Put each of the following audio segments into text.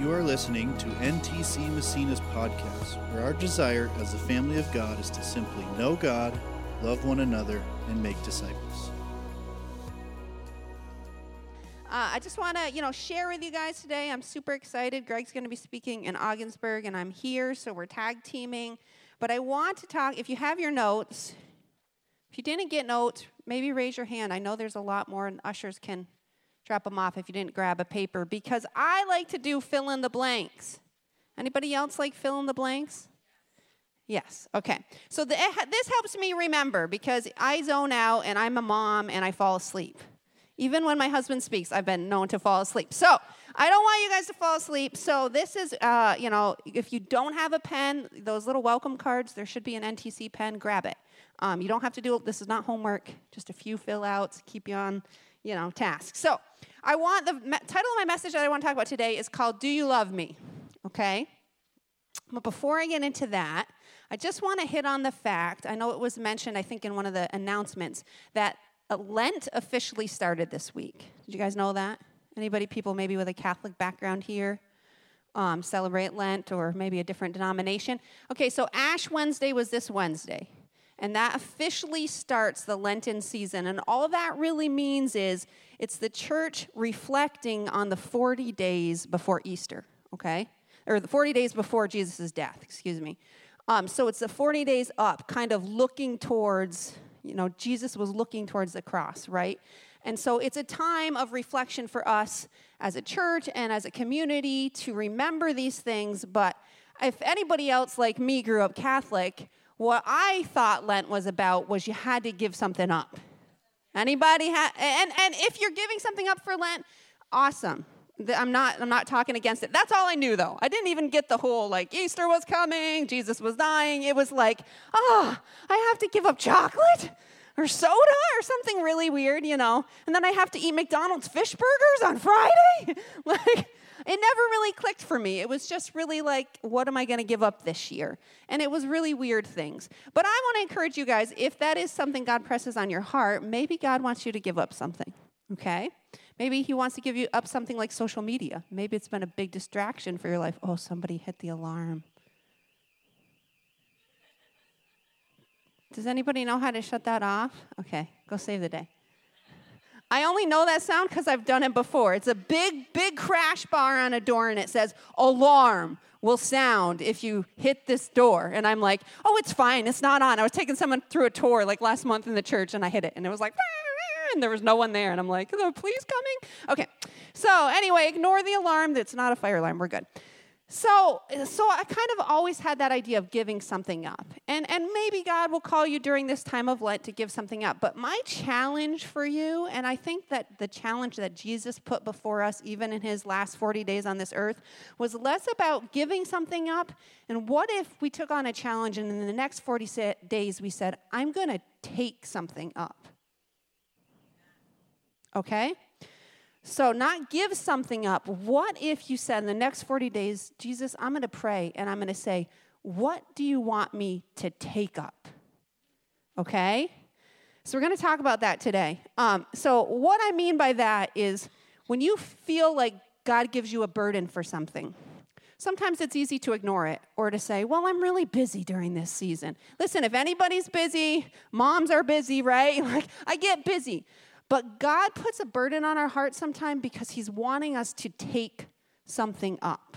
You are listening to NTC Massena's podcast, where our desire as the family of God is to simply know God, love one another, and make disciples. Uh, I just want to, you know, share with you guys today. I'm super excited. Greg's going to be speaking in Ogdensburg, and I'm here, so we're tag teaming. But I want to talk. If you have your notes, if you didn't get notes, maybe raise your hand. I know there's a lot more, and ushers can drop them off if you didn't grab a paper because I like to do fill in the blanks. Anybody else like fill in the blanks? Yes. Okay. So the, this helps me remember because I zone out and I'm a mom and I fall asleep. Even when my husband speaks, I've been known to fall asleep. So I don't want you guys to fall asleep. So this is, uh, you know, if you don't have a pen, those little welcome cards, there should be an NTC pen. Grab it. Um, you don't have to do it. This is not homework. Just a few fill outs. Keep you on you know, task. So, I want the me- title of my message that I want to talk about today is called Do You Love Me? Okay? But before I get into that, I just want to hit on the fact, I know it was mentioned, I think, in one of the announcements, that Lent officially started this week. Did you guys know that? Anybody, people maybe with a Catholic background here, um, celebrate Lent or maybe a different denomination? Okay, so Ash Wednesday was this Wednesday. And that officially starts the Lenten season. And all that really means is it's the church reflecting on the 40 days before Easter, okay? Or the 40 days before Jesus' death, excuse me. Um, so it's the 40 days up, kind of looking towards, you know, Jesus was looking towards the cross, right? And so it's a time of reflection for us as a church and as a community to remember these things. But if anybody else like me grew up Catholic, what I thought Lent was about was you had to give something up. Anybody ha- and and if you're giving something up for Lent, awesome. I'm not I'm not talking against it. That's all I knew though. I didn't even get the whole like Easter was coming, Jesus was dying. It was like, "Oh, I have to give up chocolate?" or soda or something really weird, you know. And then I have to eat McDonald's fish burgers on Friday. like it never really clicked for me. It was just really like, what am I going to give up this year? And it was really weird things. But I want to encourage you guys if that is something God presses on your heart, maybe God wants you to give up something, okay? Maybe He wants to give you up something like social media. Maybe it's been a big distraction for your life. Oh, somebody hit the alarm. Does anybody know how to shut that off? Okay, go save the day. I only know that sound because I've done it before. It's a big, big crash bar on a door, and it says, Alarm will sound if you hit this door. And I'm like, Oh, it's fine. It's not on. I was taking someone through a tour like last month in the church, and I hit it, and it was like, and there was no one there. And I'm like, Is the police coming? Okay. So, anyway, ignore the alarm. It's not a fire alarm. We're good. So, so I kind of always had that idea of giving something up. And, and maybe God will call you during this time of Lent to give something up. But my challenge for you, and I think that the challenge that Jesus put before us, even in his last 40 days on this earth, was less about giving something up. And what if we took on a challenge and in the next 40 days we said, I'm going to take something up? Okay? So, not give something up. What if you said in the next 40 days, Jesus, I'm going to pray and I'm going to say, What do you want me to take up? Okay? So, we're going to talk about that today. Um, so, what I mean by that is when you feel like God gives you a burden for something, sometimes it's easy to ignore it or to say, Well, I'm really busy during this season. Listen, if anybody's busy, moms are busy, right? Like, I get busy. But God puts a burden on our heart sometimes because He's wanting us to take something up.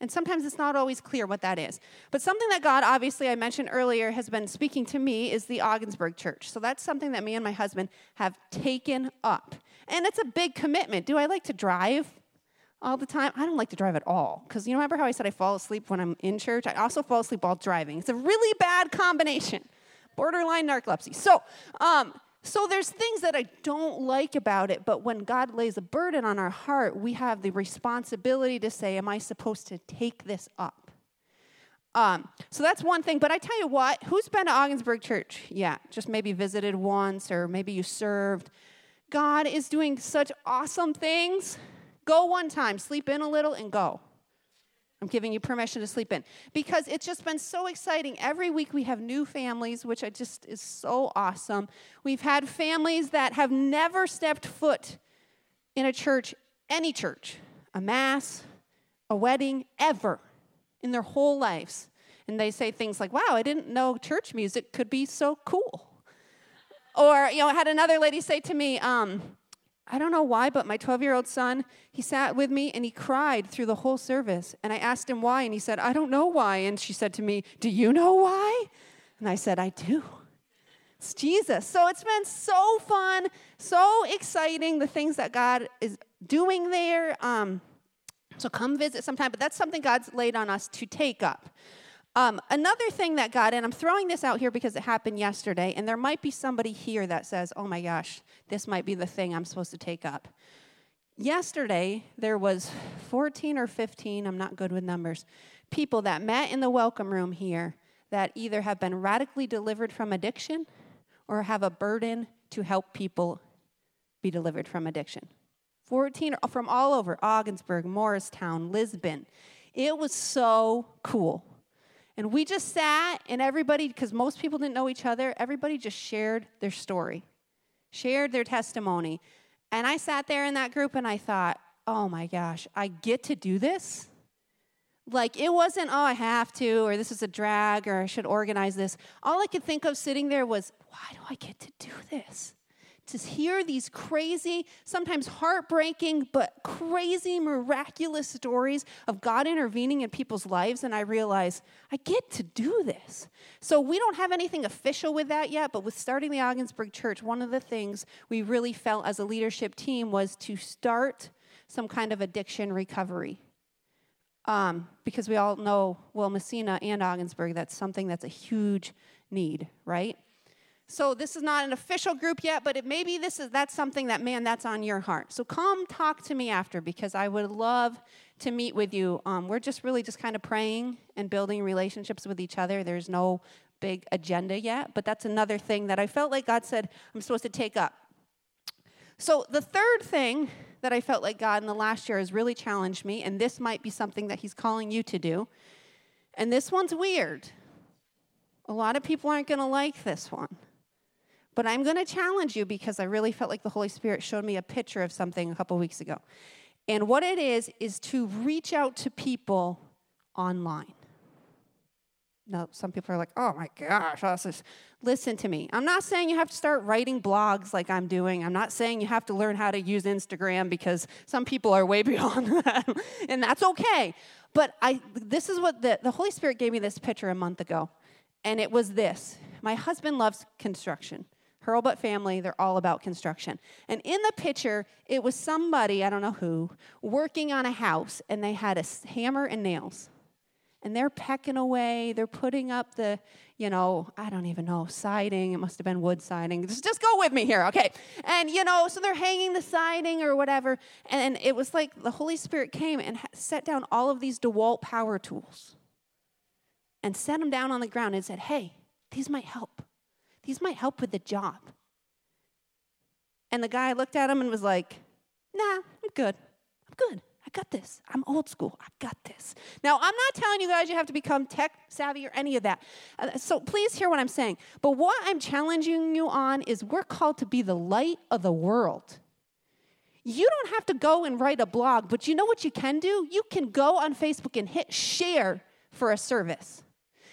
And sometimes it's not always clear what that is. But something that God, obviously, I mentioned earlier, has been speaking to me is the Ogdensburg Church. So that's something that me and my husband have taken up. And it's a big commitment. Do I like to drive all the time? I don't like to drive at all. Because you remember how I said I fall asleep when I'm in church? I also fall asleep while driving. It's a really bad combination, borderline narcolepsy. So, um, so there's things that I don't like about it, but when God lays a burden on our heart, we have the responsibility to say, Am I supposed to take this up? Um, so that's one thing. But I tell you what, who's been to Ogdensburg Church? Yeah, just maybe visited once or maybe you served. God is doing such awesome things. Go one time, sleep in a little, and go. I'm giving you permission to sleep in because it's just been so exciting. Every week we have new families, which I just is so awesome. We've had families that have never stepped foot in a church, any church, a mass, a wedding ever in their whole lives. And they say things like, wow, I didn't know church music could be so cool. Or, you know, I had another lady say to me, um, I don't know why, but my 12 year old son, he sat with me and he cried through the whole service. And I asked him why, and he said, I don't know why. And she said to me, Do you know why? And I said, I do. It's Jesus. So it's been so fun, so exciting, the things that God is doing there. Um, so come visit sometime, but that's something God's laid on us to take up. Um, another thing that God, and I'm throwing this out here because it happened yesterday, and there might be somebody here that says, oh my gosh, this might be the thing I'm supposed to take up. Yesterday, there was 14 or 15, I'm not good with numbers, people that met in the welcome room here that either have been radically delivered from addiction or have a burden to help people be delivered from addiction. 14 from all over Ogdensburg, Morristown, Lisbon. It was so cool. And we just sat, and everybody, because most people didn't know each other, everybody just shared their story, shared their testimony. And I sat there in that group and I thought, oh my gosh, I get to do this? Like, it wasn't, oh, I have to, or this is a drag, or I should organize this. All I could think of sitting there was, why do I get to do this? To hear these crazy, sometimes heartbreaking, but crazy, miraculous stories of God intervening in people's lives. And I realize I get to do this. So we don't have anything official with that yet, but with starting the Ogdensburg Church, one of the things we really felt as a leadership team was to start some kind of addiction recovery. Um, because we all know, well, Massena and Ogdensburg, that's something that's a huge need, right? So this is not an official group yet, but it, maybe this is that's something that man that's on your heart. So come talk to me after because I would love to meet with you. Um, we're just really just kind of praying and building relationships with each other. There's no big agenda yet, but that's another thing that I felt like God said I'm supposed to take up. So the third thing that I felt like God in the last year has really challenged me, and this might be something that He's calling you to do. And this one's weird. A lot of people aren't going to like this one. But I'm going to challenge you because I really felt like the Holy Spirit showed me a picture of something a couple weeks ago. And what it is, is to reach out to people online. Now, some people are like, oh my gosh, this is. Listen to me. I'm not saying you have to start writing blogs like I'm doing. I'm not saying you have to learn how to use Instagram because some people are way beyond that, and that's okay. But I, this is what the, the Holy Spirit gave me this picture a month ago, and it was this. My husband loves construction. Hurlbut family, they're all about construction. And in the picture, it was somebody, I don't know who, working on a house, and they had a hammer and nails. And they're pecking away, they're putting up the, you know, I don't even know, siding. It must have been wood siding. Just, just go with me here, okay? And, you know, so they're hanging the siding or whatever. And it was like the Holy Spirit came and set down all of these DeWalt power tools and set them down on the ground and said, hey, these might help. These might help with the job. And the guy looked at him and was like, Nah, I'm good. I'm good. I got this. I'm old school. I got this. Now, I'm not telling you guys you have to become tech savvy or any of that. Uh, so please hear what I'm saying. But what I'm challenging you on is we're called to be the light of the world. You don't have to go and write a blog, but you know what you can do? You can go on Facebook and hit share for a service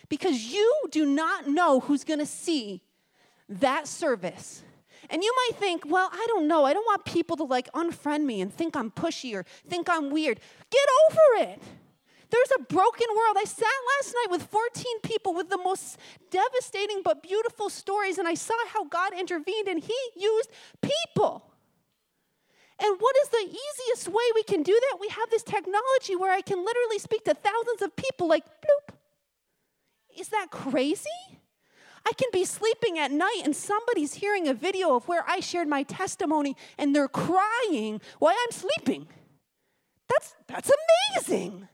because you do not know who's going to see that service. And you might think, well, I don't know. I don't want people to like unfriend me and think I'm pushy or think I'm weird. Get over it. There's a broken world. I sat last night with 14 people with the most devastating but beautiful stories, and I saw how God intervened and He used people. And what is the easiest way we can do that? We have this technology where I can literally speak to thousands of people like bloop. Is that crazy? I can be sleeping at night and somebody's hearing a video of where I shared my testimony and they're crying while I'm sleeping. That's, that's amazing.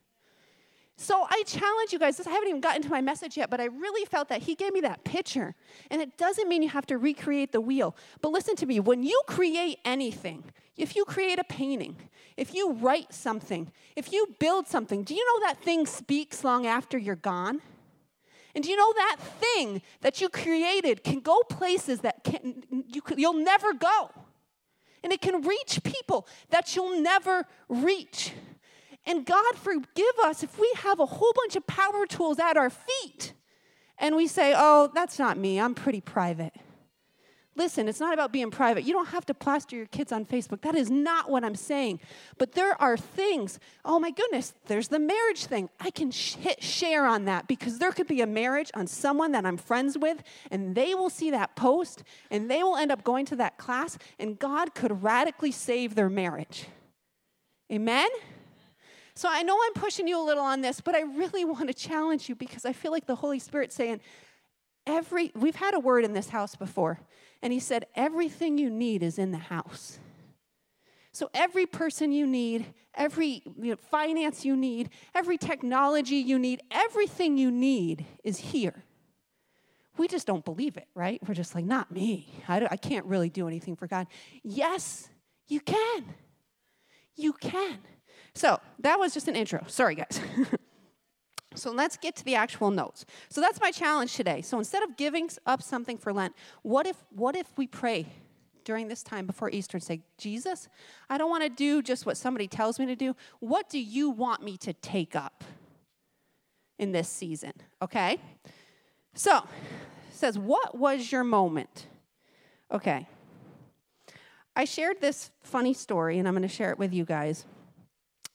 So I challenge you guys. I haven't even gotten to my message yet, but I really felt that he gave me that picture. And it doesn't mean you have to recreate the wheel. But listen to me when you create anything, if you create a painting, if you write something, if you build something, do you know that thing speaks long after you're gone? And you know that thing that you created can go places that can, you, you'll never go? And it can reach people that you'll never reach. And God forgive us if we have a whole bunch of power tools at our feet and we say, oh, that's not me, I'm pretty private. Listen, it's not about being private. You don't have to plaster your kids on Facebook. That is not what I'm saying. But there are things, oh my goodness, there's the marriage thing. I can sh- hit share on that because there could be a marriage on someone that I'm friends with, and they will see that post, and they will end up going to that class, and God could radically save their marriage. Amen? So I know I'm pushing you a little on this, but I really want to challenge you because I feel like the Holy Spirit saying, every, we've had a word in this house before, and he said, everything you need is in the house. So every person you need, every you know, finance you need, every technology you need, everything you need is here. We just don't believe it, right? We're just like, not me. I, I can't really do anything for God. Yes, you can. You can. So that was just an intro. Sorry, guys. so let's get to the actual notes. So that's my challenge today. So instead of giving up something for Lent, what if what if we pray during this time before Easter and say, Jesus, I don't want to do just what somebody tells me to do. What do you want me to take up in this season? Okay? So, says, What was your moment? Okay. I shared this funny story, and I'm going to share it with you guys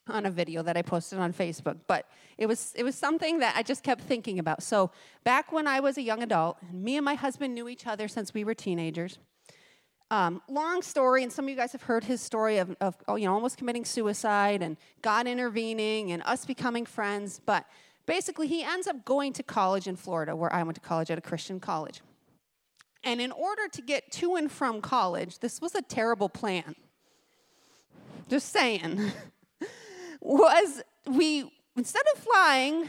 on a video that I posted on Facebook, but it was it was something that I just kept thinking about. So back when I was a young adult, me and my husband knew each other since we were teenagers. Um, long story, and some of you guys have heard his story of, of oh, you know almost committing suicide and God intervening and us becoming friends. But basically, he ends up going to college in Florida, where I went to college at a Christian college. And in order to get to and from college, this was a terrible plan. Just saying. was we, instead of flying,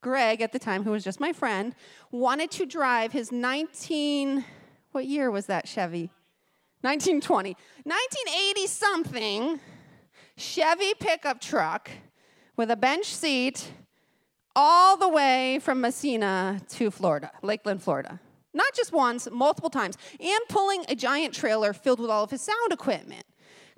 Greg at the time, who was just my friend, wanted to drive his 19, what year was that Chevy? 1920. 1980 something Chevy pickup truck with a bench seat all the way from Massena to Florida, Lakeland, Florida. Not just once, multiple times, and pulling a giant trailer filled with all of his sound equipment.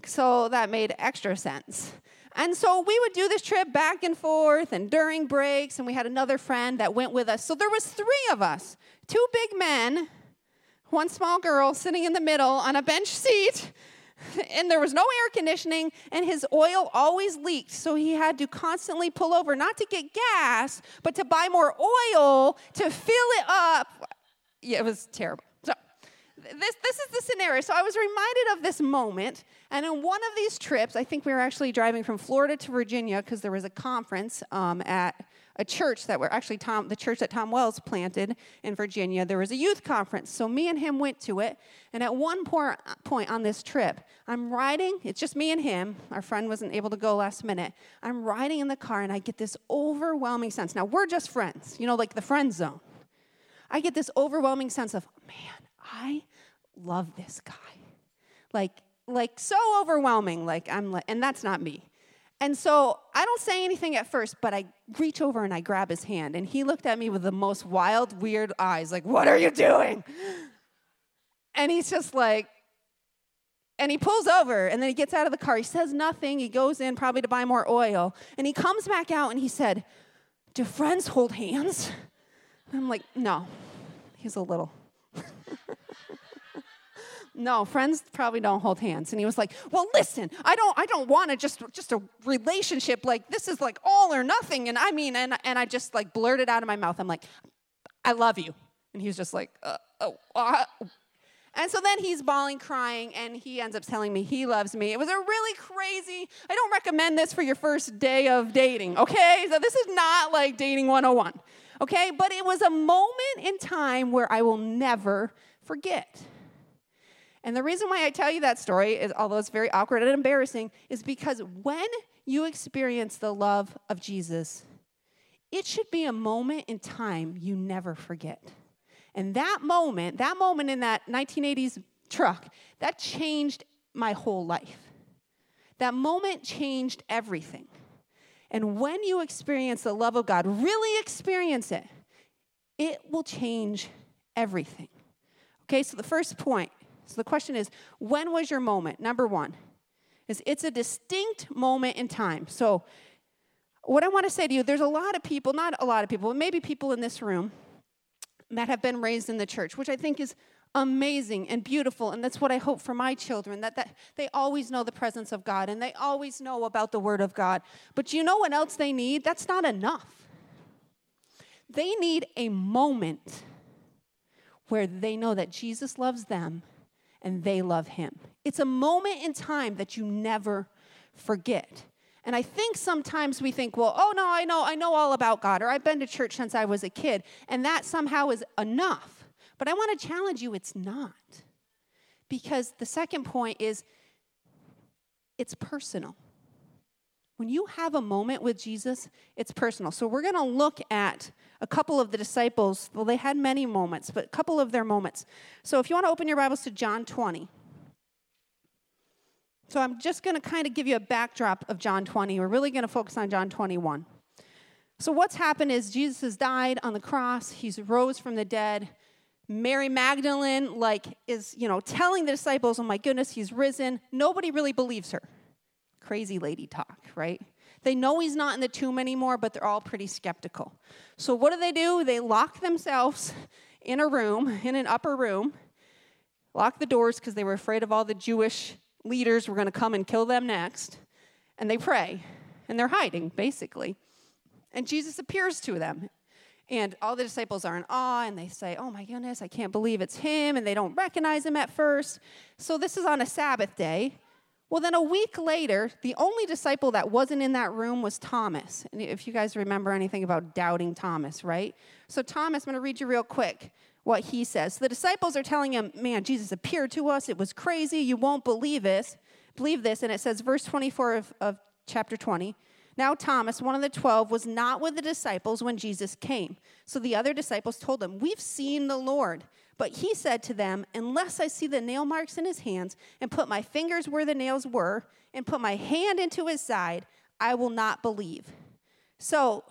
So that made extra sense. And so we would do this trip back and forth and during breaks, and we had another friend that went with us. So there was three of us, two big men, one small girl sitting in the middle on a bench seat. And there was no air conditioning, and his oil always leaked. So he had to constantly pull over, not to get gas, but to buy more oil to fill it up. Yeah, it was terrible this, this is the scenario. So I was reminded of this moment. And in one of these trips, I think we were actually driving from Florida to Virginia because there was a conference um, at a church that were actually Tom, the church that Tom Wells planted in Virginia. There was a youth conference. So me and him went to it. And at one point, point on this trip, I'm riding, it's just me and him. Our friend wasn't able to go last minute. I'm riding in the car and I get this overwhelming sense. Now, we're just friends, you know, like the friend zone. I get this overwhelming sense of, man, I love this guy. Like, like so overwhelming. Like, I'm like, and that's not me. And so I don't say anything at first, but I reach over and I grab his hand. And he looked at me with the most wild, weird eyes, like, What are you doing? And he's just like, and he pulls over and then he gets out of the car. He says nothing. He goes in probably to buy more oil. And he comes back out and he said, Do friends hold hands? And I'm like, No. He's a little. No friends probably don't hold hands. And he was like well listen i don't i don't want to just just a relationship like this is like all or nothing. And i mean and, and i just like blurted out of my mouth. I'm like i love you. And he was just like uh, oh uh. and so then he's bawling crying and he ends up telling me he loves me. It was a really crazy i don't recommend this for your first day of dating okay? So this is not like dating 101 okay? But it was a moment in time where i will never forget and the reason why I tell you that story is, although it's very awkward and embarrassing, is because when you experience the love of Jesus, it should be a moment in time you never forget. And that moment, that moment in that 1980s truck, that changed my whole life. That moment changed everything. And when you experience the love of God, really experience it, it will change everything. Okay, so the first point so the question is, when was your moment? Number one is it's a distinct moment in time. So what I want to say to you, there's a lot of people, not a lot of people, but maybe people in this room that have been raised in the church, which I think is amazing and beautiful and that's what i hope for my children that, that they always know the presence of god and they always know about the word of god but you know what else they need that's not enough they need a moment where they know that jesus loves them and they love him it's a moment in time that you never forget and I think sometimes we think, well, oh no, I know, I know all about God, or I've been to church since I was a kid, and that somehow is enough. But I want to challenge you, it's not. Because the second point is it's personal. When you have a moment with Jesus, it's personal. So we're going to look at a couple of the disciples. Well, they had many moments, but a couple of their moments. So if you want to open your Bibles to John 20. So I'm just going to kind of give you a backdrop of John 20. We're really going to focus on John 21. So what's happened is Jesus has died on the cross. He's rose from the dead. Mary Magdalene like is, you know, telling the disciples, "Oh my goodness, he's risen." Nobody really believes her. Crazy lady talk, right? They know he's not in the tomb anymore, but they're all pretty skeptical. So what do they do? They lock themselves in a room, in an upper room, lock the doors because they were afraid of all the Jewish leaders were going to come and kill them next. And they pray, and they're hiding, basically. And Jesus appears to them. And all the disciples are in awe, and they say, Oh my goodness, I can't believe it's him. And they don't recognize him at first. So this is on a Sabbath day. Well, then a week later, the only disciple that wasn't in that room was Thomas. And if you guys remember anything about doubting Thomas, right? So, Thomas, I'm going to read you real quick what he says. The disciples are telling him, Man, Jesus appeared to us. It was crazy. You won't believe this. Believe this. And it says, verse 24 of, of chapter 20. Now, Thomas, one of the twelve, was not with the disciples when Jesus came. So the other disciples told him, We've seen the Lord. But he said to them, Unless I see the nail marks in his hands, and put my fingers where the nails were, and put my hand into his side, I will not believe. So,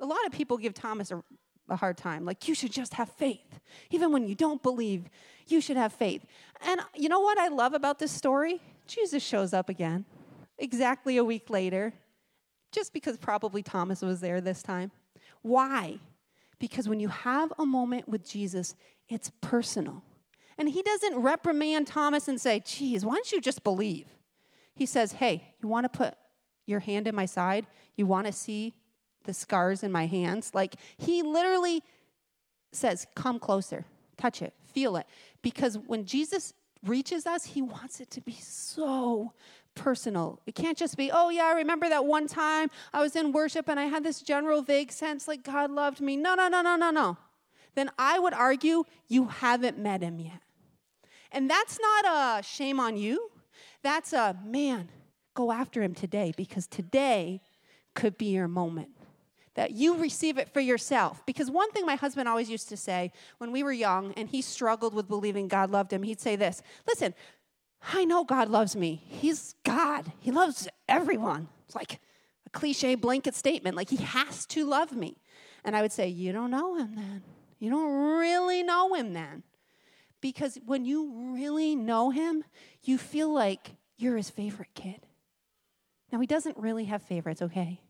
a lot of people give Thomas a a hard time. Like, you should just have faith. Even when you don't believe, you should have faith. And uh, you know what I love about this story? Jesus shows up again, exactly a week later, just because probably Thomas was there this time. Why? Because when you have a moment with Jesus, it's personal. And he doesn't reprimand Thomas and say, geez, why don't you just believe? He says, hey, you want to put your hand in my side? You want to see the scars in my hands. Like he literally says, Come closer, touch it, feel it. Because when Jesus reaches us, he wants it to be so personal. It can't just be, oh, yeah, I remember that one time I was in worship and I had this general vague sense like God loved me. No, no, no, no, no, no. Then I would argue you haven't met him yet. And that's not a shame on you. That's a man, go after him today because today could be your moment that you receive it for yourself. Because one thing my husband always used to say when we were young and he struggled with believing God loved him, he'd say this Listen, I know God loves me. He's God, He loves everyone. It's like a cliche blanket statement, like He has to love me. And I would say, You don't know Him then. You don't really know Him then. Because when you really know Him, you feel like you're His favorite kid. Now, He doesn't really have favorites, okay?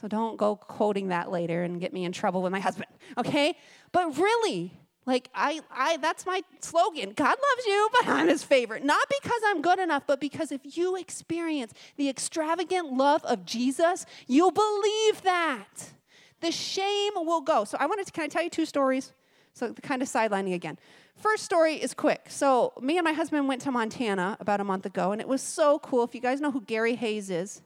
So don't go quoting that later and get me in trouble with my husband, okay? But really, like I I that's my slogan. God loves you, but I'm his favorite. Not because I'm good enough, but because if you experience the extravagant love of Jesus, you'll believe that. The shame will go. So I wanted to can I tell you two stories? So kind of sidelining again. First story is quick. So me and my husband went to Montana about a month ago, and it was so cool. If you guys know who Gary Hayes is,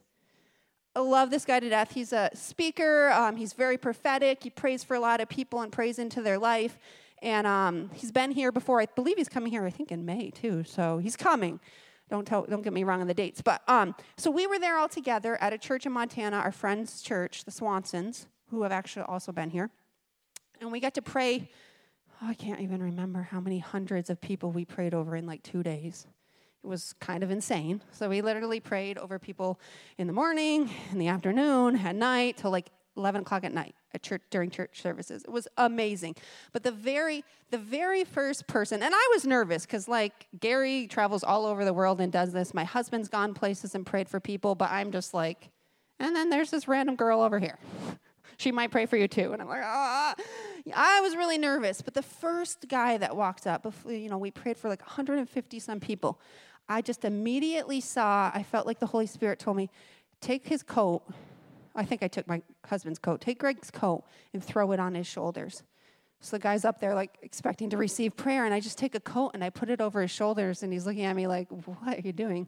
I love this guy to death. He's a speaker, um, he's very prophetic. He prays for a lot of people and prays into their life. And um, he's been here before. I believe he's coming here, I think, in May, too. So he's coming. Don't, tell, don't get me wrong on the dates. But um, so we were there all together at a church in Montana, our friend's church, the Swansons, who have actually also been here. And we got to pray. Oh, I can't even remember how many hundreds of people we prayed over in like two days. It was kind of insane. So we literally prayed over people in the morning, in the afternoon, at night, till like 11 o'clock at night at church during church services. It was amazing. But the very the very first person, and I was nervous because like Gary travels all over the world and does this. My husband's gone places and prayed for people, but I'm just like And then there's this random girl over here. She might pray for you too. And I'm like, ah. I was really nervous. But the first guy that walked up, before, you know, we prayed for like 150 some people. I just immediately saw, I felt like the Holy Spirit told me, take his coat. I think I took my husband's coat. Take Greg's coat and throw it on his shoulders. So the guy's up there, like, expecting to receive prayer. And I just take a coat and I put it over his shoulders. And he's looking at me like, what are you doing?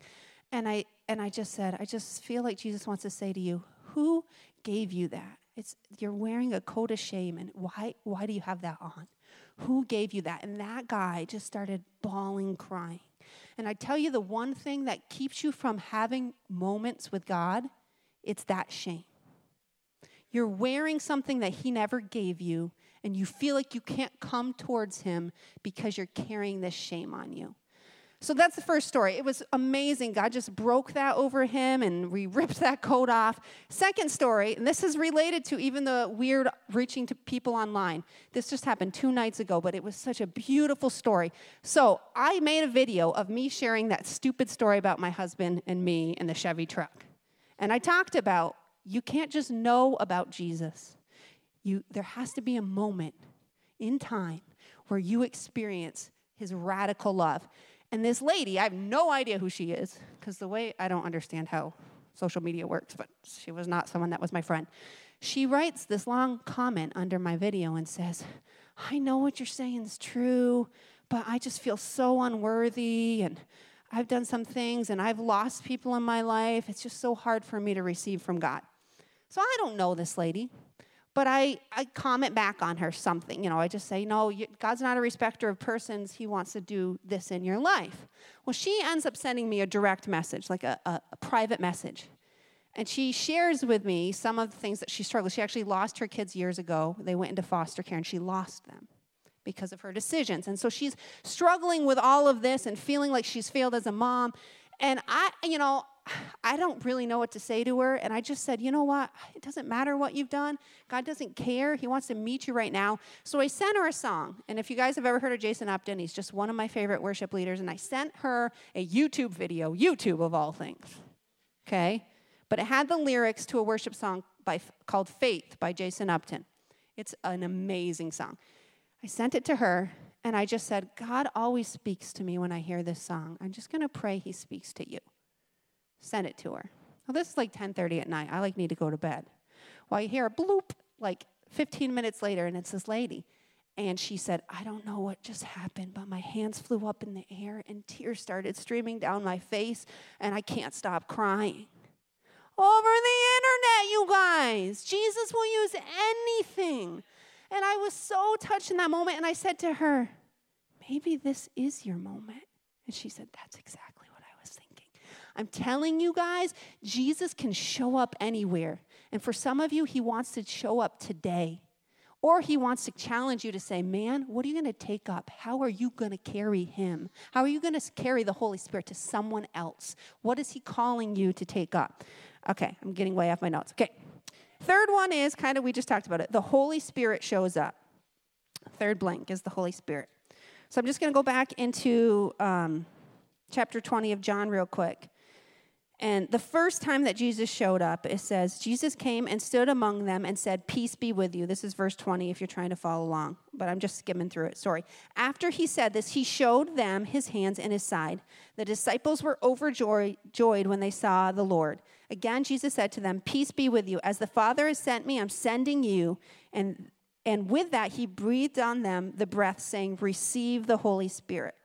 And I, and I just said, I just feel like Jesus wants to say to you, who gave you that? It's you're wearing a coat of shame, and why why do you have that on? Who gave you that? And that guy just started bawling, crying. And I tell you the one thing that keeps you from having moments with God, it's that shame. You're wearing something that he never gave you, and you feel like you can't come towards him because you're carrying this shame on you. So that's the first story. It was amazing. God just broke that over him and we ripped that coat off. Second story, and this is related to even the weird reaching to people online. This just happened two nights ago, but it was such a beautiful story. So I made a video of me sharing that stupid story about my husband and me and the Chevy truck. And I talked about you can't just know about Jesus. You, there has to be a moment in time where you experience his radical love. And this lady, I have no idea who she is, because the way I don't understand how social media works, but she was not someone that was my friend. She writes this long comment under my video and says, I know what you're saying is true, but I just feel so unworthy and I've done some things and I've lost people in my life. It's just so hard for me to receive from God. So I don't know this lady but I, I comment back on her something. You know, I just say, no, God's not a respecter of persons. He wants to do this in your life. Well, she ends up sending me a direct message, like a, a, a private message. And she shares with me some of the things that she struggled. She actually lost her kids years ago. They went into foster care and she lost them because of her decisions. And so she's struggling with all of this and feeling like she's failed as a mom. And I, you know, I don't really know what to say to her. And I just said, you know what? It doesn't matter what you've done. God doesn't care. He wants to meet you right now. So I sent her a song. And if you guys have ever heard of Jason Upton, he's just one of my favorite worship leaders. And I sent her a YouTube video, YouTube of all things. Okay? But it had the lyrics to a worship song by, called Faith by Jason Upton. It's an amazing song. I sent it to her. And I just said, God always speaks to me when I hear this song. I'm just going to pray he speaks to you. Send it to her. Well, this is like 10:30 at night. I like need to go to bed. Well, you hear a bloop like 15 minutes later, and it's this lady. And she said, I don't know what just happened, but my hands flew up in the air and tears started streaming down my face, and I can't stop crying. Over the internet, you guys. Jesus will use anything. And I was so touched in that moment, and I said to her, Maybe this is your moment. And she said, That's exactly I'm telling you guys, Jesus can show up anywhere. And for some of you, he wants to show up today. Or he wants to challenge you to say, Man, what are you going to take up? How are you going to carry him? How are you going to carry the Holy Spirit to someone else? What is he calling you to take up? Okay, I'm getting way off my notes. Okay. Third one is kind of, we just talked about it. The Holy Spirit shows up. Third blank is the Holy Spirit. So I'm just going to go back into um, chapter 20 of John real quick. And the first time that Jesus showed up, it says, Jesus came and stood among them and said, Peace be with you. This is verse 20 if you're trying to follow along, but I'm just skimming through it. Sorry. After he said this, he showed them his hands and his side. The disciples were overjoyed when they saw the Lord. Again, Jesus said to them, Peace be with you. As the Father has sent me, I'm sending you. And, and with that, he breathed on them the breath, saying, Receive the Holy Spirit.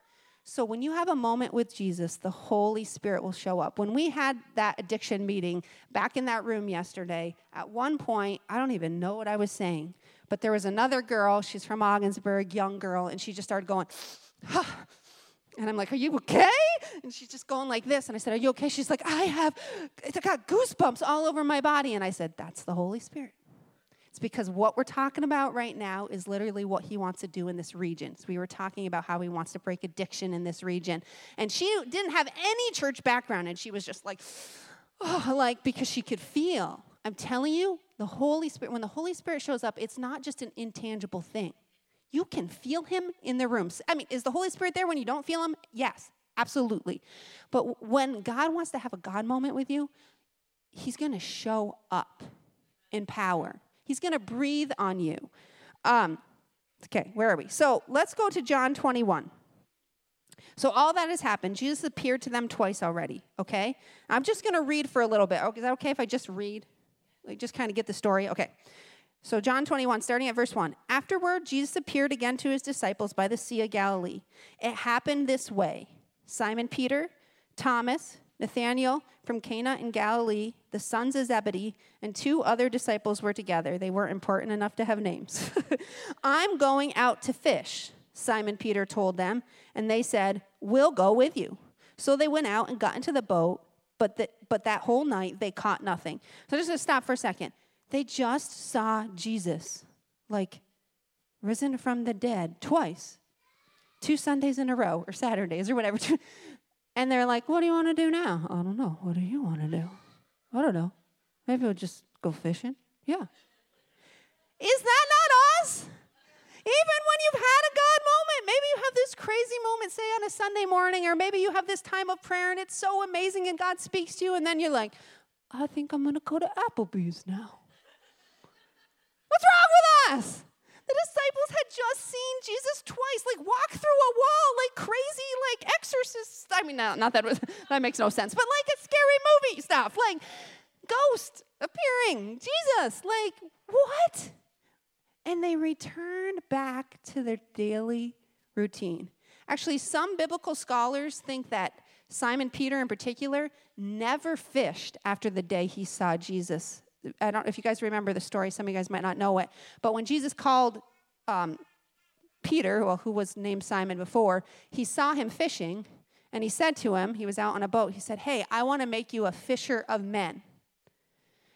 So when you have a moment with Jesus, the Holy Spirit will show up. When we had that addiction meeting back in that room yesterday, at one point, I don't even know what I was saying, but there was another girl, she's from Ogdensburg, young girl, and she just started going, huh. And I'm like, Are you okay? And she's just going like this. And I said, Are you okay? She's like, I have, I got goosebumps all over my body. And I said, That's the Holy Spirit. It's because what we're talking about right now is literally what he wants to do in this region. So we were talking about how he wants to break addiction in this region. And she didn't have any church background, and she was just like, oh, like because she could feel. I'm telling you, the Holy Spirit, when the Holy Spirit shows up, it's not just an intangible thing. You can feel him in the room. I mean, is the Holy Spirit there when you don't feel him? Yes, absolutely. But when God wants to have a God moment with you, he's going to show up in power. He's going to breathe on you. Um, okay, where are we? So let's go to John 21. So all that has happened. Jesus appeared to them twice already, okay? I'm just going to read for a little bit. Oh, is that okay if I just read? Like just kind of get the story? Okay. So John 21 starting at verse 1. Afterward Jesus appeared again to his disciples by the sea of Galilee. It happened this way. Simon Peter, Thomas, Nathanael from Cana in Galilee, the sons of Zebedee, and two other disciples were together. They weren't important enough to have names. I'm going out to fish. Simon Peter told them, and they said, We'll go with you. So they went out and got into the boat, but, the, but that whole night they caught nothing. So just to stop for a second. They just saw Jesus, like risen from the dead twice, two Sundays in a row, or Saturdays, or whatever. And they're like, What do you want to do now? I don't know. What do you want to do? I don't know. Maybe we'll just go fishing. Yeah. Is that not us? Even when you've had a God moment, maybe you have this crazy moment, say on a Sunday morning, or maybe you have this time of prayer and it's so amazing and God speaks to you, and then you're like, I think I'm going to go to Applebee's now. What's wrong with us? The disciples had just seen Jesus twice, like walk through a wall, like crazy, like exorcists. I mean, no, not that was, that makes no sense, but like a scary movie stuff, like ghost appearing, Jesus, like what? and they returned back to their daily routine. Actually, some biblical scholars think that Simon Peter, in particular, never fished after the day he saw Jesus. I don't know if you guys remember the story, some of you guys might not know it. But when Jesus called um, Peter, well, who was named Simon before, he saw him fishing, and he said to him, he was out on a boat, he said, Hey, I want to make you a fisher of men.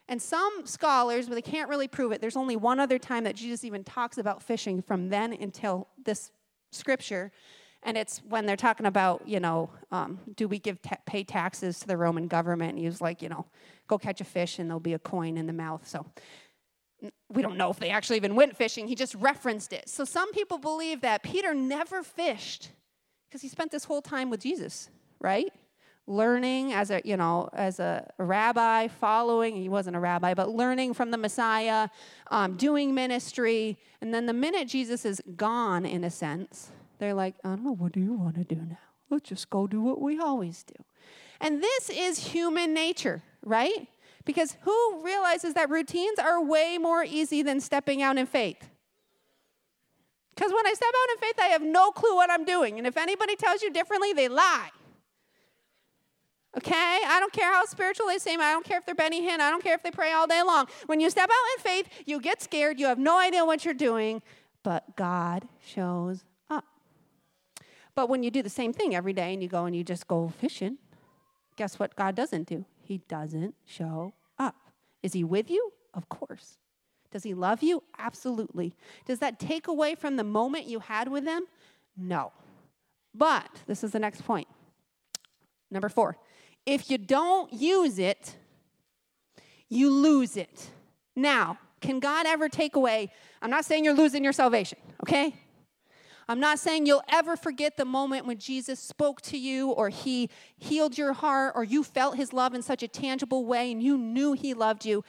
And some scholars, but they can't really prove it, there's only one other time that Jesus even talks about fishing from then until this scripture. And it's when they're talking about, you know, um, do we give ta- pay taxes to the Roman government? And he was like, you know, go catch a fish and there'll be a coin in the mouth. So we don't know if they actually even went fishing. He just referenced it. So some people believe that Peter never fished because he spent this whole time with Jesus, right? learning as a you know as a rabbi following he wasn't a rabbi but learning from the messiah um, doing ministry and then the minute jesus is gone in a sense they're like i don't know what do you want to do now let's just go do what we always do and this is human nature right because who realizes that routines are way more easy than stepping out in faith because when i step out in faith i have no clue what i'm doing and if anybody tells you differently they lie Okay? I don't care how spiritual they seem. I don't care if they're Benny Hinn. I don't care if they pray all day long. When you step out in faith, you get scared. You have no idea what you're doing, but God shows. But when you do the same thing every day and you go and you just go fishing, guess what God doesn't do? He doesn't show up. Is He with you? Of course. Does He love you? Absolutely. Does that take away from the moment you had with Him? No. But this is the next point. Number four, if you don't use it, you lose it. Now, can God ever take away? I'm not saying you're losing your salvation, okay? I'm not saying you'll ever forget the moment when Jesus spoke to you or he healed your heart or you felt his love in such a tangible way and you knew he loved you.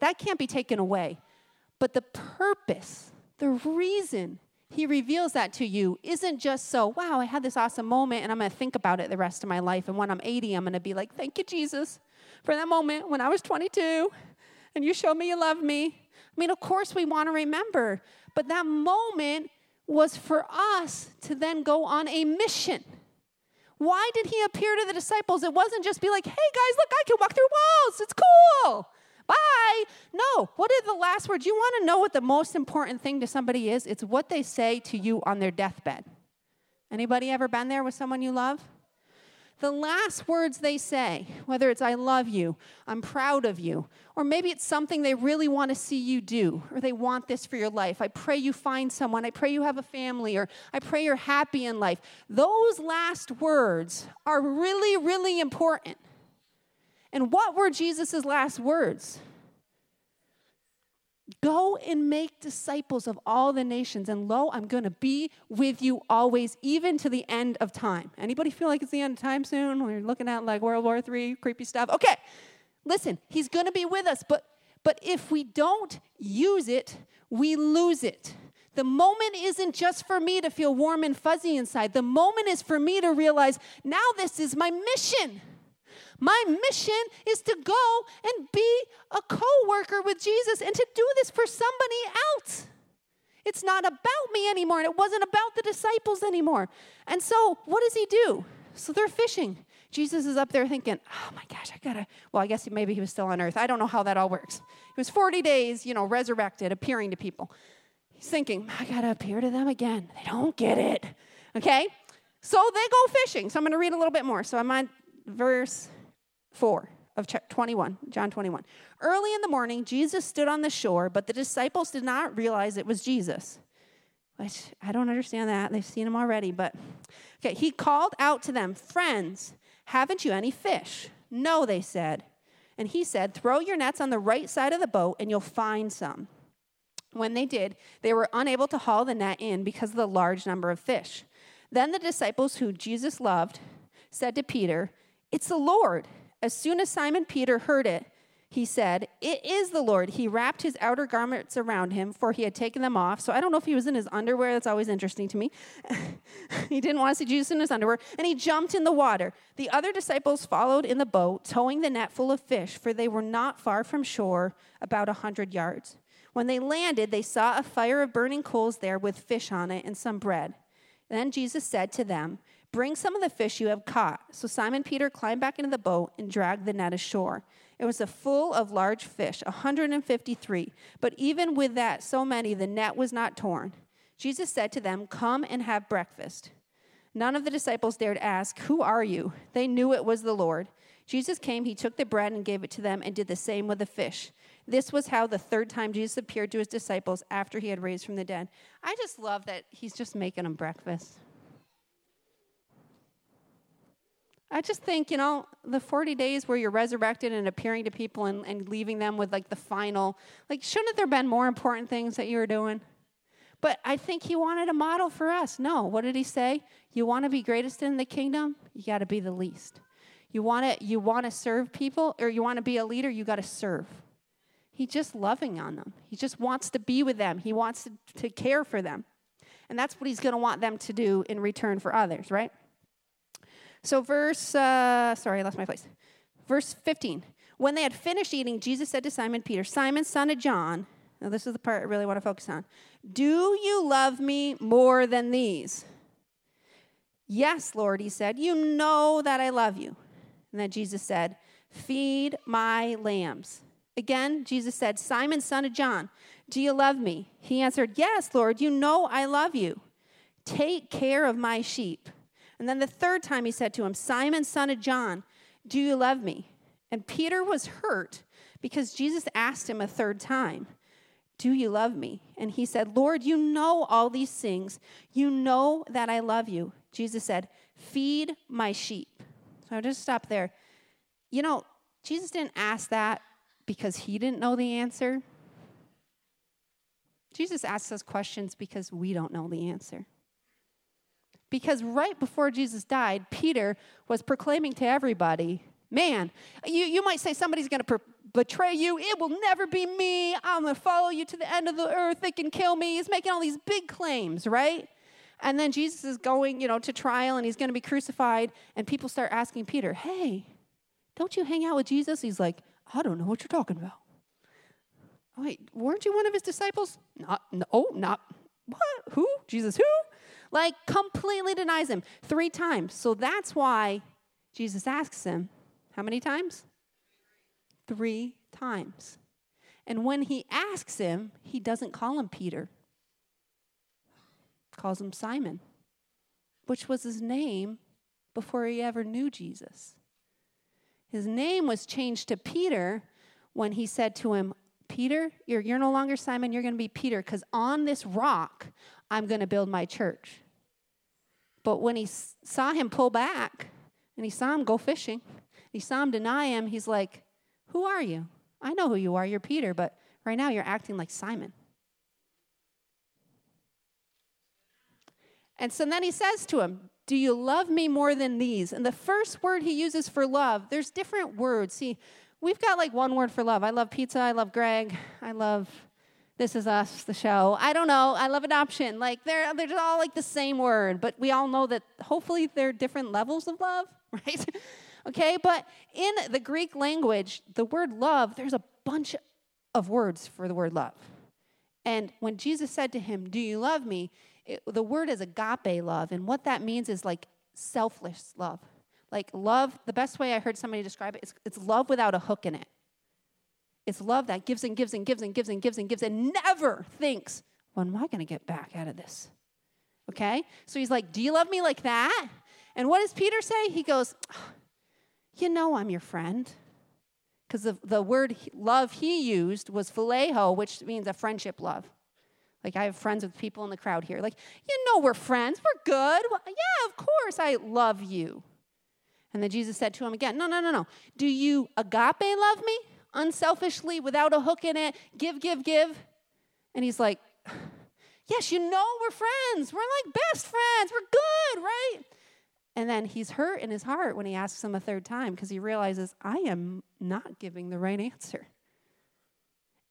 That can't be taken away. But the purpose, the reason he reveals that to you isn't just so, wow, I had this awesome moment and I'm going to think about it the rest of my life. And when I'm 80, I'm going to be like, thank you, Jesus, for that moment when I was 22 and you showed me you love me. I mean, of course, we want to remember, but that moment was for us to then go on a mission. Why did he appear to the disciples? It wasn't just be like, hey guys, look, I can walk through walls. It's cool. Bye. No. What are the last words? You want to know what the most important thing to somebody is? It's what they say to you on their deathbed. Anybody ever been there with someone you love? The last words they say, whether it's I love you, I'm proud of you, or maybe it's something they really want to see you do, or they want this for your life. I pray you find someone. I pray you have a family, or I pray you're happy in life. Those last words are really, really important. And what were Jesus' last words? Go and make disciples of all the nations, and lo, I'm going to be with you always, even to the end of time. Anybody feel like it's the end of time soon? We're looking at like World War III, creepy stuff. Okay, listen, he's going to be with us, but but if we don't use it, we lose it. The moment isn't just for me to feel warm and fuzzy inside. The moment is for me to realize now this is my mission. My mission is to go and be a co worker with Jesus and to do this for somebody else. It's not about me anymore, and it wasn't about the disciples anymore. And so, what does he do? So they're fishing. Jesus is up there thinking, oh my gosh, I gotta. Well, I guess maybe he was still on earth. I don't know how that all works. He was 40 days, you know, resurrected, appearing to people. He's thinking, I gotta appear to them again. They don't get it. Okay? So they go fishing. So I'm gonna read a little bit more. So I'm on verse 4 of 21, John 21. Early in the morning, Jesus stood on the shore, but the disciples did not realize it was Jesus. Which I don't understand that. They've seen him already, but okay, he called out to them, Friends, haven't you any fish? No, they said. And he said, Throw your nets on the right side of the boat and you'll find some. When they did, they were unable to haul the net in because of the large number of fish. Then the disciples who Jesus loved said to Peter, It's the Lord. As soon as Simon Peter heard it, he said, It is the Lord. He wrapped his outer garments around him, for he had taken them off. So I don't know if he was in his underwear. That's always interesting to me. he didn't want to see Jesus in his underwear. And he jumped in the water. The other disciples followed in the boat, towing the net full of fish, for they were not far from shore, about a hundred yards. When they landed, they saw a fire of burning coals there with fish on it and some bread. Then Jesus said to them, Bring some of the fish you have caught. So Simon Peter climbed back into the boat and dragged the net ashore. It was a full of large fish, 153. But even with that, so many, the net was not torn. Jesus said to them, Come and have breakfast. None of the disciples dared ask, Who are you? They knew it was the Lord. Jesus came, he took the bread and gave it to them, and did the same with the fish. This was how the third time Jesus appeared to his disciples after he had raised from the dead. I just love that he's just making them breakfast. I just think, you know, the 40 days where you're resurrected and appearing to people and, and leaving them with like the final, like, shouldn't there have been more important things that you were doing? But I think he wanted a model for us. No, what did he say? You want to be greatest in the kingdom? You got to be the least. You want to you want to serve people or you want to be a leader, you got to serve. He's just loving on them. He just wants to be with them. He wants to, to care for them. And that's what he's going to want them to do in return for others, right? So, verse, uh, sorry, I lost my place. Verse 15. When they had finished eating, Jesus said to Simon Peter, Simon, son of John, now this is the part I really want to focus on. Do you love me more than these? Yes, Lord, he said. You know that I love you. And then Jesus said, Feed my lambs. Again, Jesus said, Simon, son of John, do you love me? He answered, Yes, Lord, you know I love you. Take care of my sheep. And then the third time he said to him, Simon, son of John, do you love me? And Peter was hurt because Jesus asked him a third time, Do you love me? And he said, Lord, you know all these things. You know that I love you. Jesus said, Feed my sheep. So I'll just stop there. You know, Jesus didn't ask that because he didn't know the answer. Jesus asks us questions because we don't know the answer. Because right before Jesus died, Peter was proclaiming to everybody, man, you, you might say somebody's going to per- betray you. It will never be me. I'm going to follow you to the end of the earth. They can kill me. He's making all these big claims, right? And then Jesus is going, you know, to trial and he's going to be crucified. And people start asking Peter, hey, don't you hang out with Jesus? He's like, I don't know what you're talking about. Wait, weren't you one of his disciples? Not, no, oh, not, what? Who? Jesus, who? Like, completely denies him three times. So that's why Jesus asks him, how many times? Three times. And when he asks him, he doesn't call him Peter, calls him Simon, which was his name before he ever knew Jesus. His name was changed to Peter when he said to him, Peter, you're, you're no longer Simon, you're going to be Peter, because on this rock, I'm going to build my church. But when he saw him pull back and he saw him go fishing, he saw him deny him, he's like, Who are you? I know who you are. You're Peter, but right now you're acting like Simon. And so then he says to him, Do you love me more than these? And the first word he uses for love, there's different words. See, we've got like one word for love. I love pizza. I love Greg. I love This Is Us, the show. I don't know. I love adoption. Like they're they're just all like the same word, but we all know that hopefully they're different levels of love, right? okay, but in the Greek language, the word love, there's a bunch of words for the word love. And when Jesus said to him, "Do you love me?" It, the word is agape love, and what that means is like selfless love. Like love, the best way I heard somebody describe it is it's love without a hook in it. It's love that gives and gives and gives and gives and gives and gives and never thinks, when am I going to get back out of this? Okay? So he's like, Do you love me like that? And what does Peter say? He goes, You know I'm your friend. Because the, the word love he used was phileo, which means a friendship love. Like I have friends with people in the crowd here. Like, you know we're friends. We're good. Well, yeah, of course I love you. And then Jesus said to him again, No, no, no, no. Do you agape love me? Unselfishly, without a hook in it, give, give, give. And he's like, Yes, you know we're friends. We're like best friends. We're good, right? And then he's hurt in his heart when he asks him a third time because he realizes, I am not giving the right answer.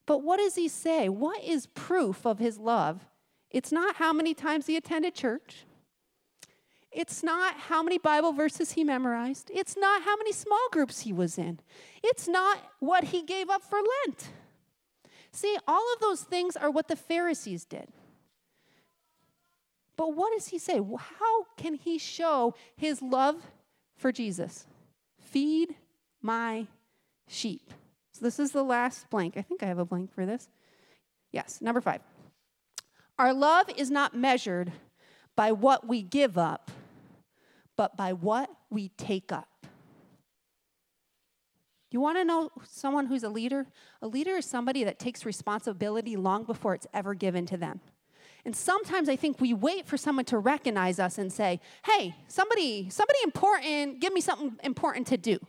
But what does he say? What is proof of his love? It's not how many times he attended church. It's not how many Bible verses he memorized. It's not how many small groups he was in. It's not what he gave up for Lent. See, all of those things are what the Pharisees did. But what does he say? How can he show his love for Jesus? Feed my sheep. So this is the last blank. I think I have a blank for this. Yes, number five. Our love is not measured by what we give up, but by what we take up. You want to know someone who's a leader? A leader is somebody that takes responsibility long before it's ever given to them. And sometimes I think we wait for someone to recognize us and say, "Hey, somebody, somebody important, give me something important to do."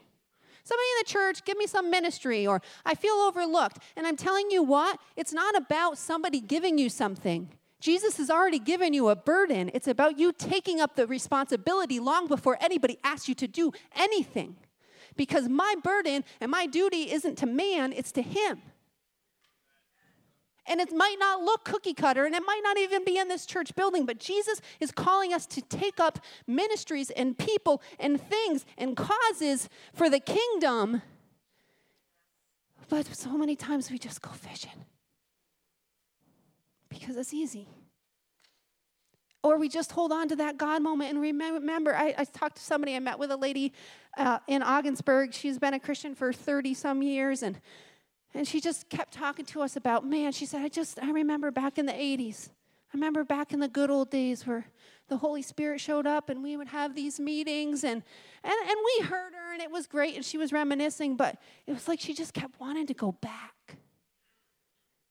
Somebody in the church, give me some ministry, or I feel overlooked. And I'm telling you what, it's not about somebody giving you something. Jesus has already given you a burden. It's about you taking up the responsibility long before anybody asks you to do anything. Because my burden and my duty isn't to man, it's to Him. And it might not look cookie cutter and it might not even be in this church building, but Jesus is calling us to take up ministries and people and things and causes for the kingdom. But so many times we just go fishing because it's easy. Or we just hold on to that God moment and remember. I, I talked to somebody, I met with a lady uh, in Ogdensburg. She's been a Christian for 30 some years, and and she just kept talking to us about, man, she said, I just, I remember back in the 80s. I remember back in the good old days where the Holy Spirit showed up and we would have these meetings and, and, and we heard her and it was great and she was reminiscing, but it was like she just kept wanting to go back.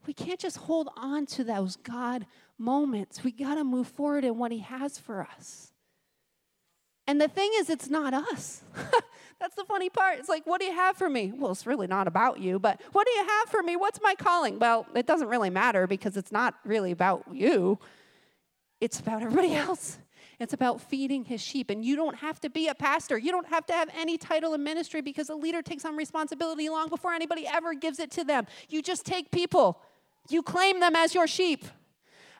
We can't just hold on to those God moments. We got to move forward in what He has for us. And the thing is, it's not us. That's the funny part. It's like, what do you have for me? Well, it's really not about you, but what do you have for me? What's my calling? Well, it doesn't really matter because it's not really about you, it's about everybody else. It's about feeding his sheep. And you don't have to be a pastor. You don't have to have any title in ministry because a leader takes on responsibility long before anybody ever gives it to them. You just take people, you claim them as your sheep.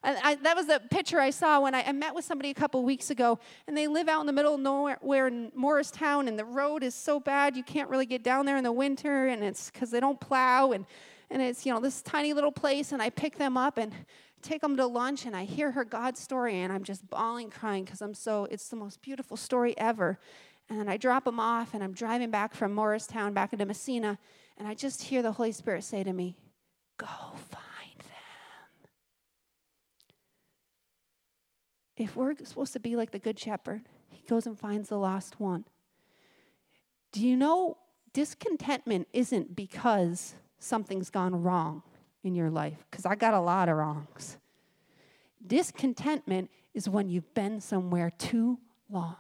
I, that was the picture I saw when I, I met with somebody a couple weeks ago, and they live out in the middle of nowhere in Morristown, and the road is so bad you can't really get down there in the winter, and it's because they don't plow, and, and it's, you know, this tiny little place, and I pick them up and take them to lunch, and I hear her God story, and I'm just bawling, crying because I'm so, it's the most beautiful story ever. And I drop them off, and I'm driving back from Morristown back into Massena, and I just hear the Holy Spirit say to me, Go find if we're supposed to be like the Good Shepherd, he goes and finds the lost one. Do you know discontentment isn't because something's gone wrong in your life? Because I got a lot of wrongs. Discontentment is when you've been somewhere too long.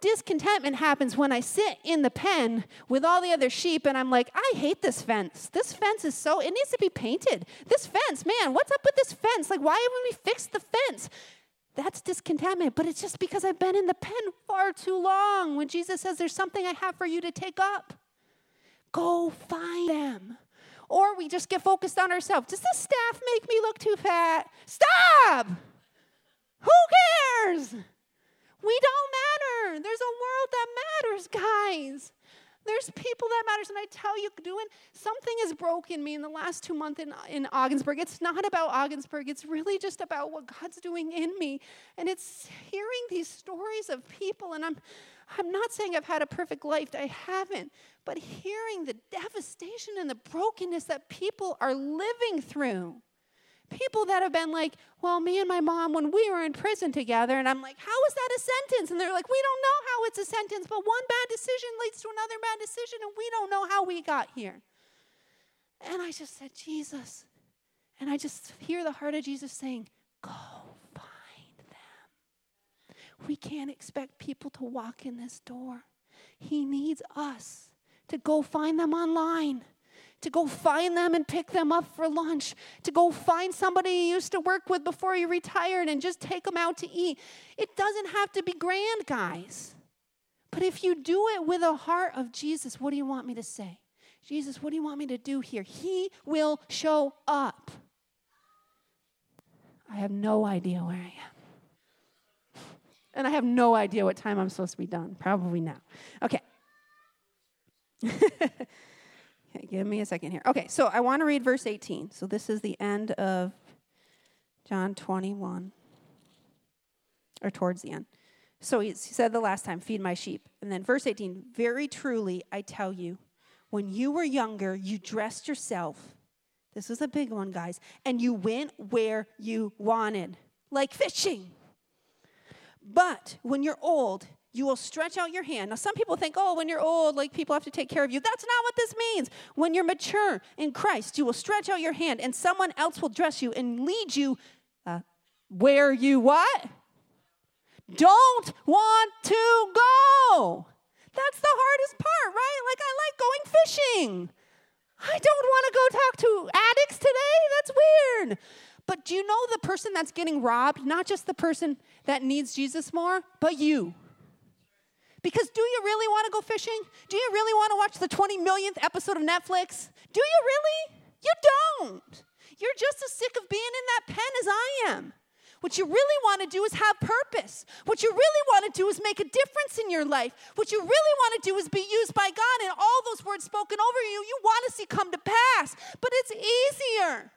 Discontentment happens when I sit in the pen with all the other sheep and I'm like, I hate this fence. This fence is so, it needs to be painted. This fence, man, what's up with this fence? Like, why haven't we fixed the fence? That's discontentment, but it's just because I've been in the pen far too long. When Jesus says there's something I have for you to take up, Go find them. Or we just get focused on ourselves. Does this staff make me look too fat? Stop! Who cares? We don't matter. There's a world that matters, guys. There's people that matters, and I tell you, doing something has broken me in the last two months in, in Ogdensburg. It's not about Ogdensburg. It's really just about what God's doing in me, and it's hearing these stories of people. And I'm, I'm not saying I've had a perfect life. I haven't, but hearing the devastation and the brokenness that people are living through people that have been like, well, me and my mom, when we were in prison together, and I'm like, how is that a sentence? And they're like, we don't know how it's a sentence, but one bad decision leads to another bad decision, and we don't know how we got here. And I just said, Jesus. And I just hear the heart of Jesus saying, go find them. We can't expect people to walk in this door. He needs us to go find them online to go find them and pick them up for lunch, to go find somebody you used to work with before you retired and just take them out to eat. It doesn't have to be grand, guys. But if you do it with a heart of Jesus, what do you want me to say? Jesus, what do you want me to do here? He will show up. I have no idea where I am. And I have no idea what time I'm supposed to be done. Probably now. Okay. Okay, give me a second here. Okay, so I want to read verse 18. So this is the end of John 21, or towards the end. So he said the last time, Feed my sheep. And then verse 18, Very truly, I tell you, when you were younger, you dressed yourself. This was a big one, guys. And you went where you wanted, like fishing. But when you're old, you will stretch out your hand. Now, some people think, oh, when you're old, like people have to take care of you. That's not what this means. When you're mature in Christ, you will stretch out your hand and someone else will dress you and lead you uh, where you what? Don't want to go. That's the hardest part, right? Like, I like going fishing. I don't want to go talk to addicts today. That's weird. But do you know the person that's getting robbed? Not just the person that needs Jesus more, but you. Because do you really want to go fishing? Do you really want to watch the 20 millionth episode of Netflix? Do you really? You don't. You're just as sick of being in that pen as I am. What you really want to do is have purpose. What you really want to do is make a difference in your life. What you really want to do is be used by God, and all those words spoken over you, you want to see come to pass. But it's easier.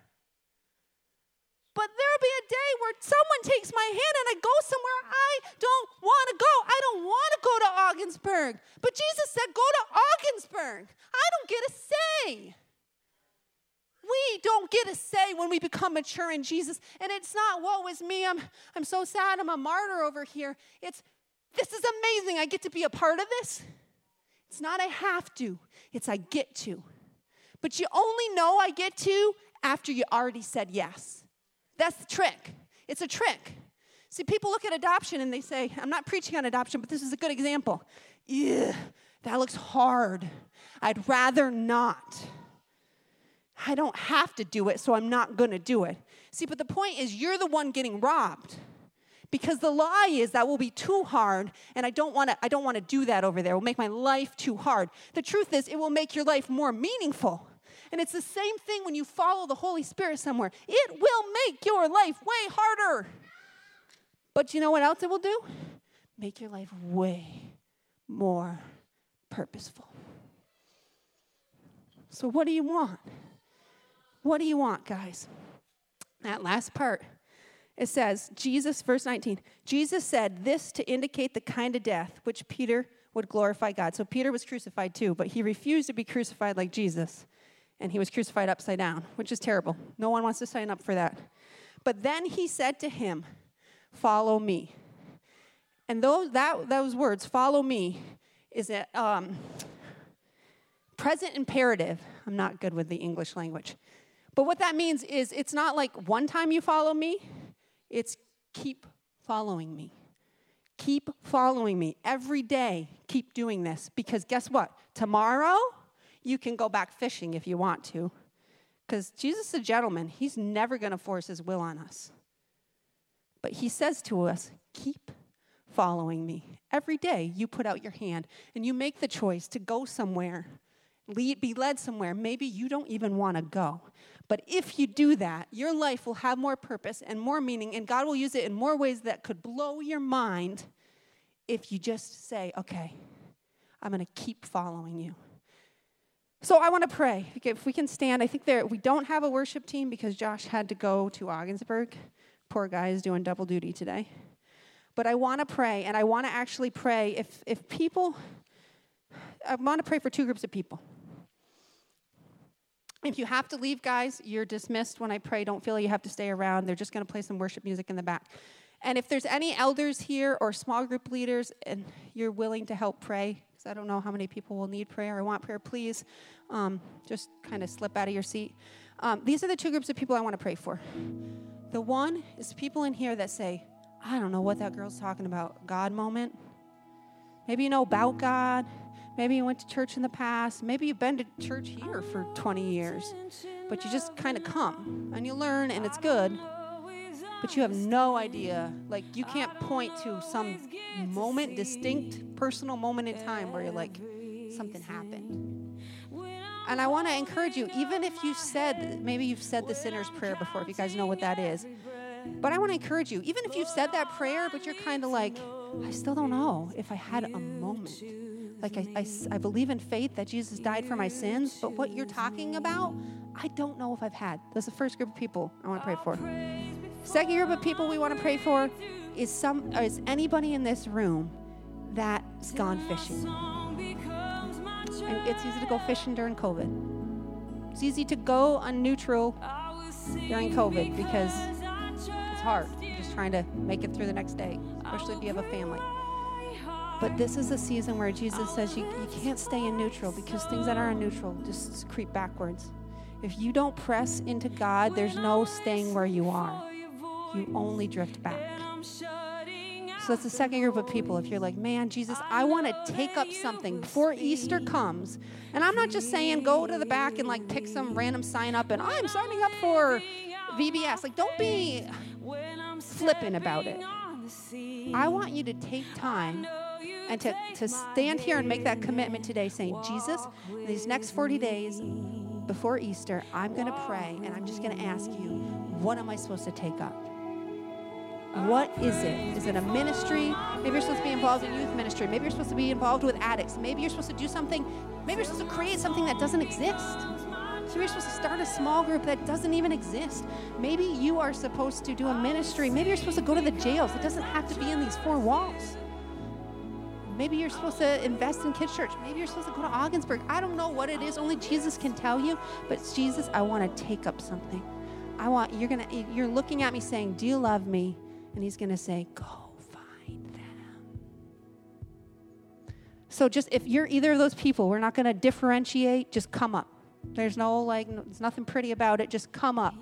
But there'll be a day where someone takes my hand and I go somewhere I don't want to go. I don't want to go to Ogdensburg. But Jesus said, go to Ogdensburg. I don't get a say. We don't get a say when we become mature in Jesus. And it's not, woe is me, I'm, I'm so sad, I'm a martyr over here. It's, this is amazing, I get to be a part of this. It's not I have to, it's I get to. But you only know I get to after you already said yes. That's the trick. It's a trick. See, people look at adoption and they say, I'm not preaching on adoption, but this is a good example. Yeah, that looks hard. I'd rather not. I don't have to do it, so I'm not going to do it. See, but the point is, you're the one getting robbed. Because the lie is that will be too hard, and I don't want to. I don't want to do that over there. It will make my life too hard. The truth is, it will make your life more meaningful. And it's the same thing when you follow the Holy Spirit somewhere. It will make your life way harder. But you know what else it will do? Make your life way more purposeful. So, what do you want? What do you want, guys? That last part, it says, Jesus, verse 19, Jesus said this to indicate the kind of death which Peter would glorify God. So, Peter was crucified too, but he refused to be crucified like Jesus and he was crucified upside down, which is terrible. No one wants to sign up for that. But then he said to him, Follow me. And those, that, those words, follow me, is a um, present imperative. I'm not good with the English language. But what that means is it's not like one time you follow me, it's keep following me. Keep following me every day. Keep doing this because guess what? Tomorrow, you can go back fishing if you want to. Because Jesus is a gentleman, he's never going to force his will on us. But he says to us, keep following me. Every day you put out your hand and you make the choice to go somewhere lead, be led somewhere. Maybe you don't even want to go. But if you do that, your life will have more purpose and more meaning, and God will use it in more ways that could blow your mind if you just say, okay, I'm going to keep following you. So I want to pray. If we can stand, I think there we don't have a worship team because Josh had to go to Ogdensburg. Poor guy is doing double duty today. But I want to pray, and I want to actually pray. If if people, I want to pray for two groups of people. If you have to leave, guys, you're dismissed when I pray. Don't feel you have to stay around. They're just going to play some worship music in the back. And if there's any elders here or small group leaders and you're willing to help pray, because I don't know how many people will need prayer or want prayer, please um, just kind of slip out of your seat. Um, these are the two groups of people I want to pray for. The one is people in here that say, I don't know what that girl's talking about, God moment. Maybe you know about God. Maybe you went to church in the past. Maybe you've been to church here for 20 years, but you just kind of come and you learn and it's good, but you have no idea. Like, you can't point to some moment, distinct personal moment in time where you're like, something happened. And I want to encourage you, even if you said, maybe you've said the sinner's prayer before, if you guys know what that is. But I want to encourage you, even if you've said that prayer, but you're kind of like, I still don't know if I had a moment like I, I, I, believe in faith that Jesus died for my sins, but what you're talking about, I don't know if I've had. That's the first group of people I want to pray for. Second group of people we want to pray for is some is anybody in this room that's gone fishing. And it's easy to go fishing during COVID. It's easy to go on neutral during COVID because it's hard. Just trying to make it through the next day, especially if you have a family. But this is a season where Jesus says you, you can't stay in neutral because things that are in neutral just creep backwards. If you don't press into God, there's no staying where you are. You only drift back. So that's the second group of people. If you're like, man, Jesus, I want to take up something before Easter comes. And I'm not just saying go to the back and like pick some random sign up and I'm signing up for VBS. Like, don't be flippant about it. I want you to take time and to, to stand here and make that commitment today, saying, Jesus, these next 40 days before Easter, I'm going to pray and I'm just going to ask you, what am I supposed to take up? What is it? Is it a ministry? Maybe you're supposed to be involved in youth ministry. Maybe you're supposed to be involved with addicts. Maybe you're supposed to do something. Maybe you're supposed to create something that doesn't exist. Maybe you're supposed to start a small group that doesn't even exist. Maybe you are supposed to do a ministry. Maybe you're supposed to go to the jails. It doesn't have to be in these four walls. Maybe you're supposed to invest in kids' church. Maybe you're supposed to go to Ogdensburg. I don't know what it is. Only Jesus can tell you. But Jesus, I want to take up something. I want you're gonna you're looking at me saying, "Do you love me?" And He's gonna say, "Go find them." So just if you're either of those people, we're not gonna differentiate. Just come up. There's no like, there's nothing pretty about it. Just come up.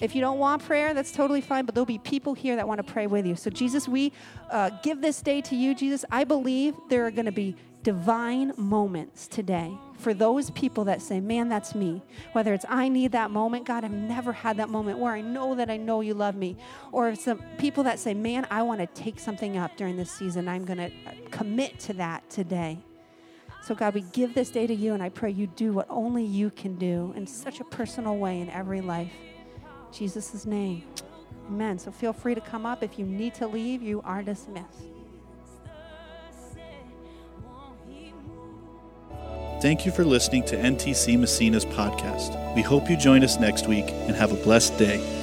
If you don't want prayer, that's totally fine, but there'll be people here that want to pray with you. So, Jesus, we uh, give this day to you, Jesus. I believe there are going to be divine moments today for those people that say, Man, that's me. Whether it's I need that moment, God, I've never had that moment where I know that I know you love me. Or some people that say, Man, I want to take something up during this season. I'm going to uh, commit to that today. So, God, we give this day to you, and I pray you do what only you can do in such a personal way in every life. Jesus' name. Amen. So feel free to come up. If you need to leave, you are dismissed. Thank you for listening to NTC Massena's podcast. We hope you join us next week and have a blessed day.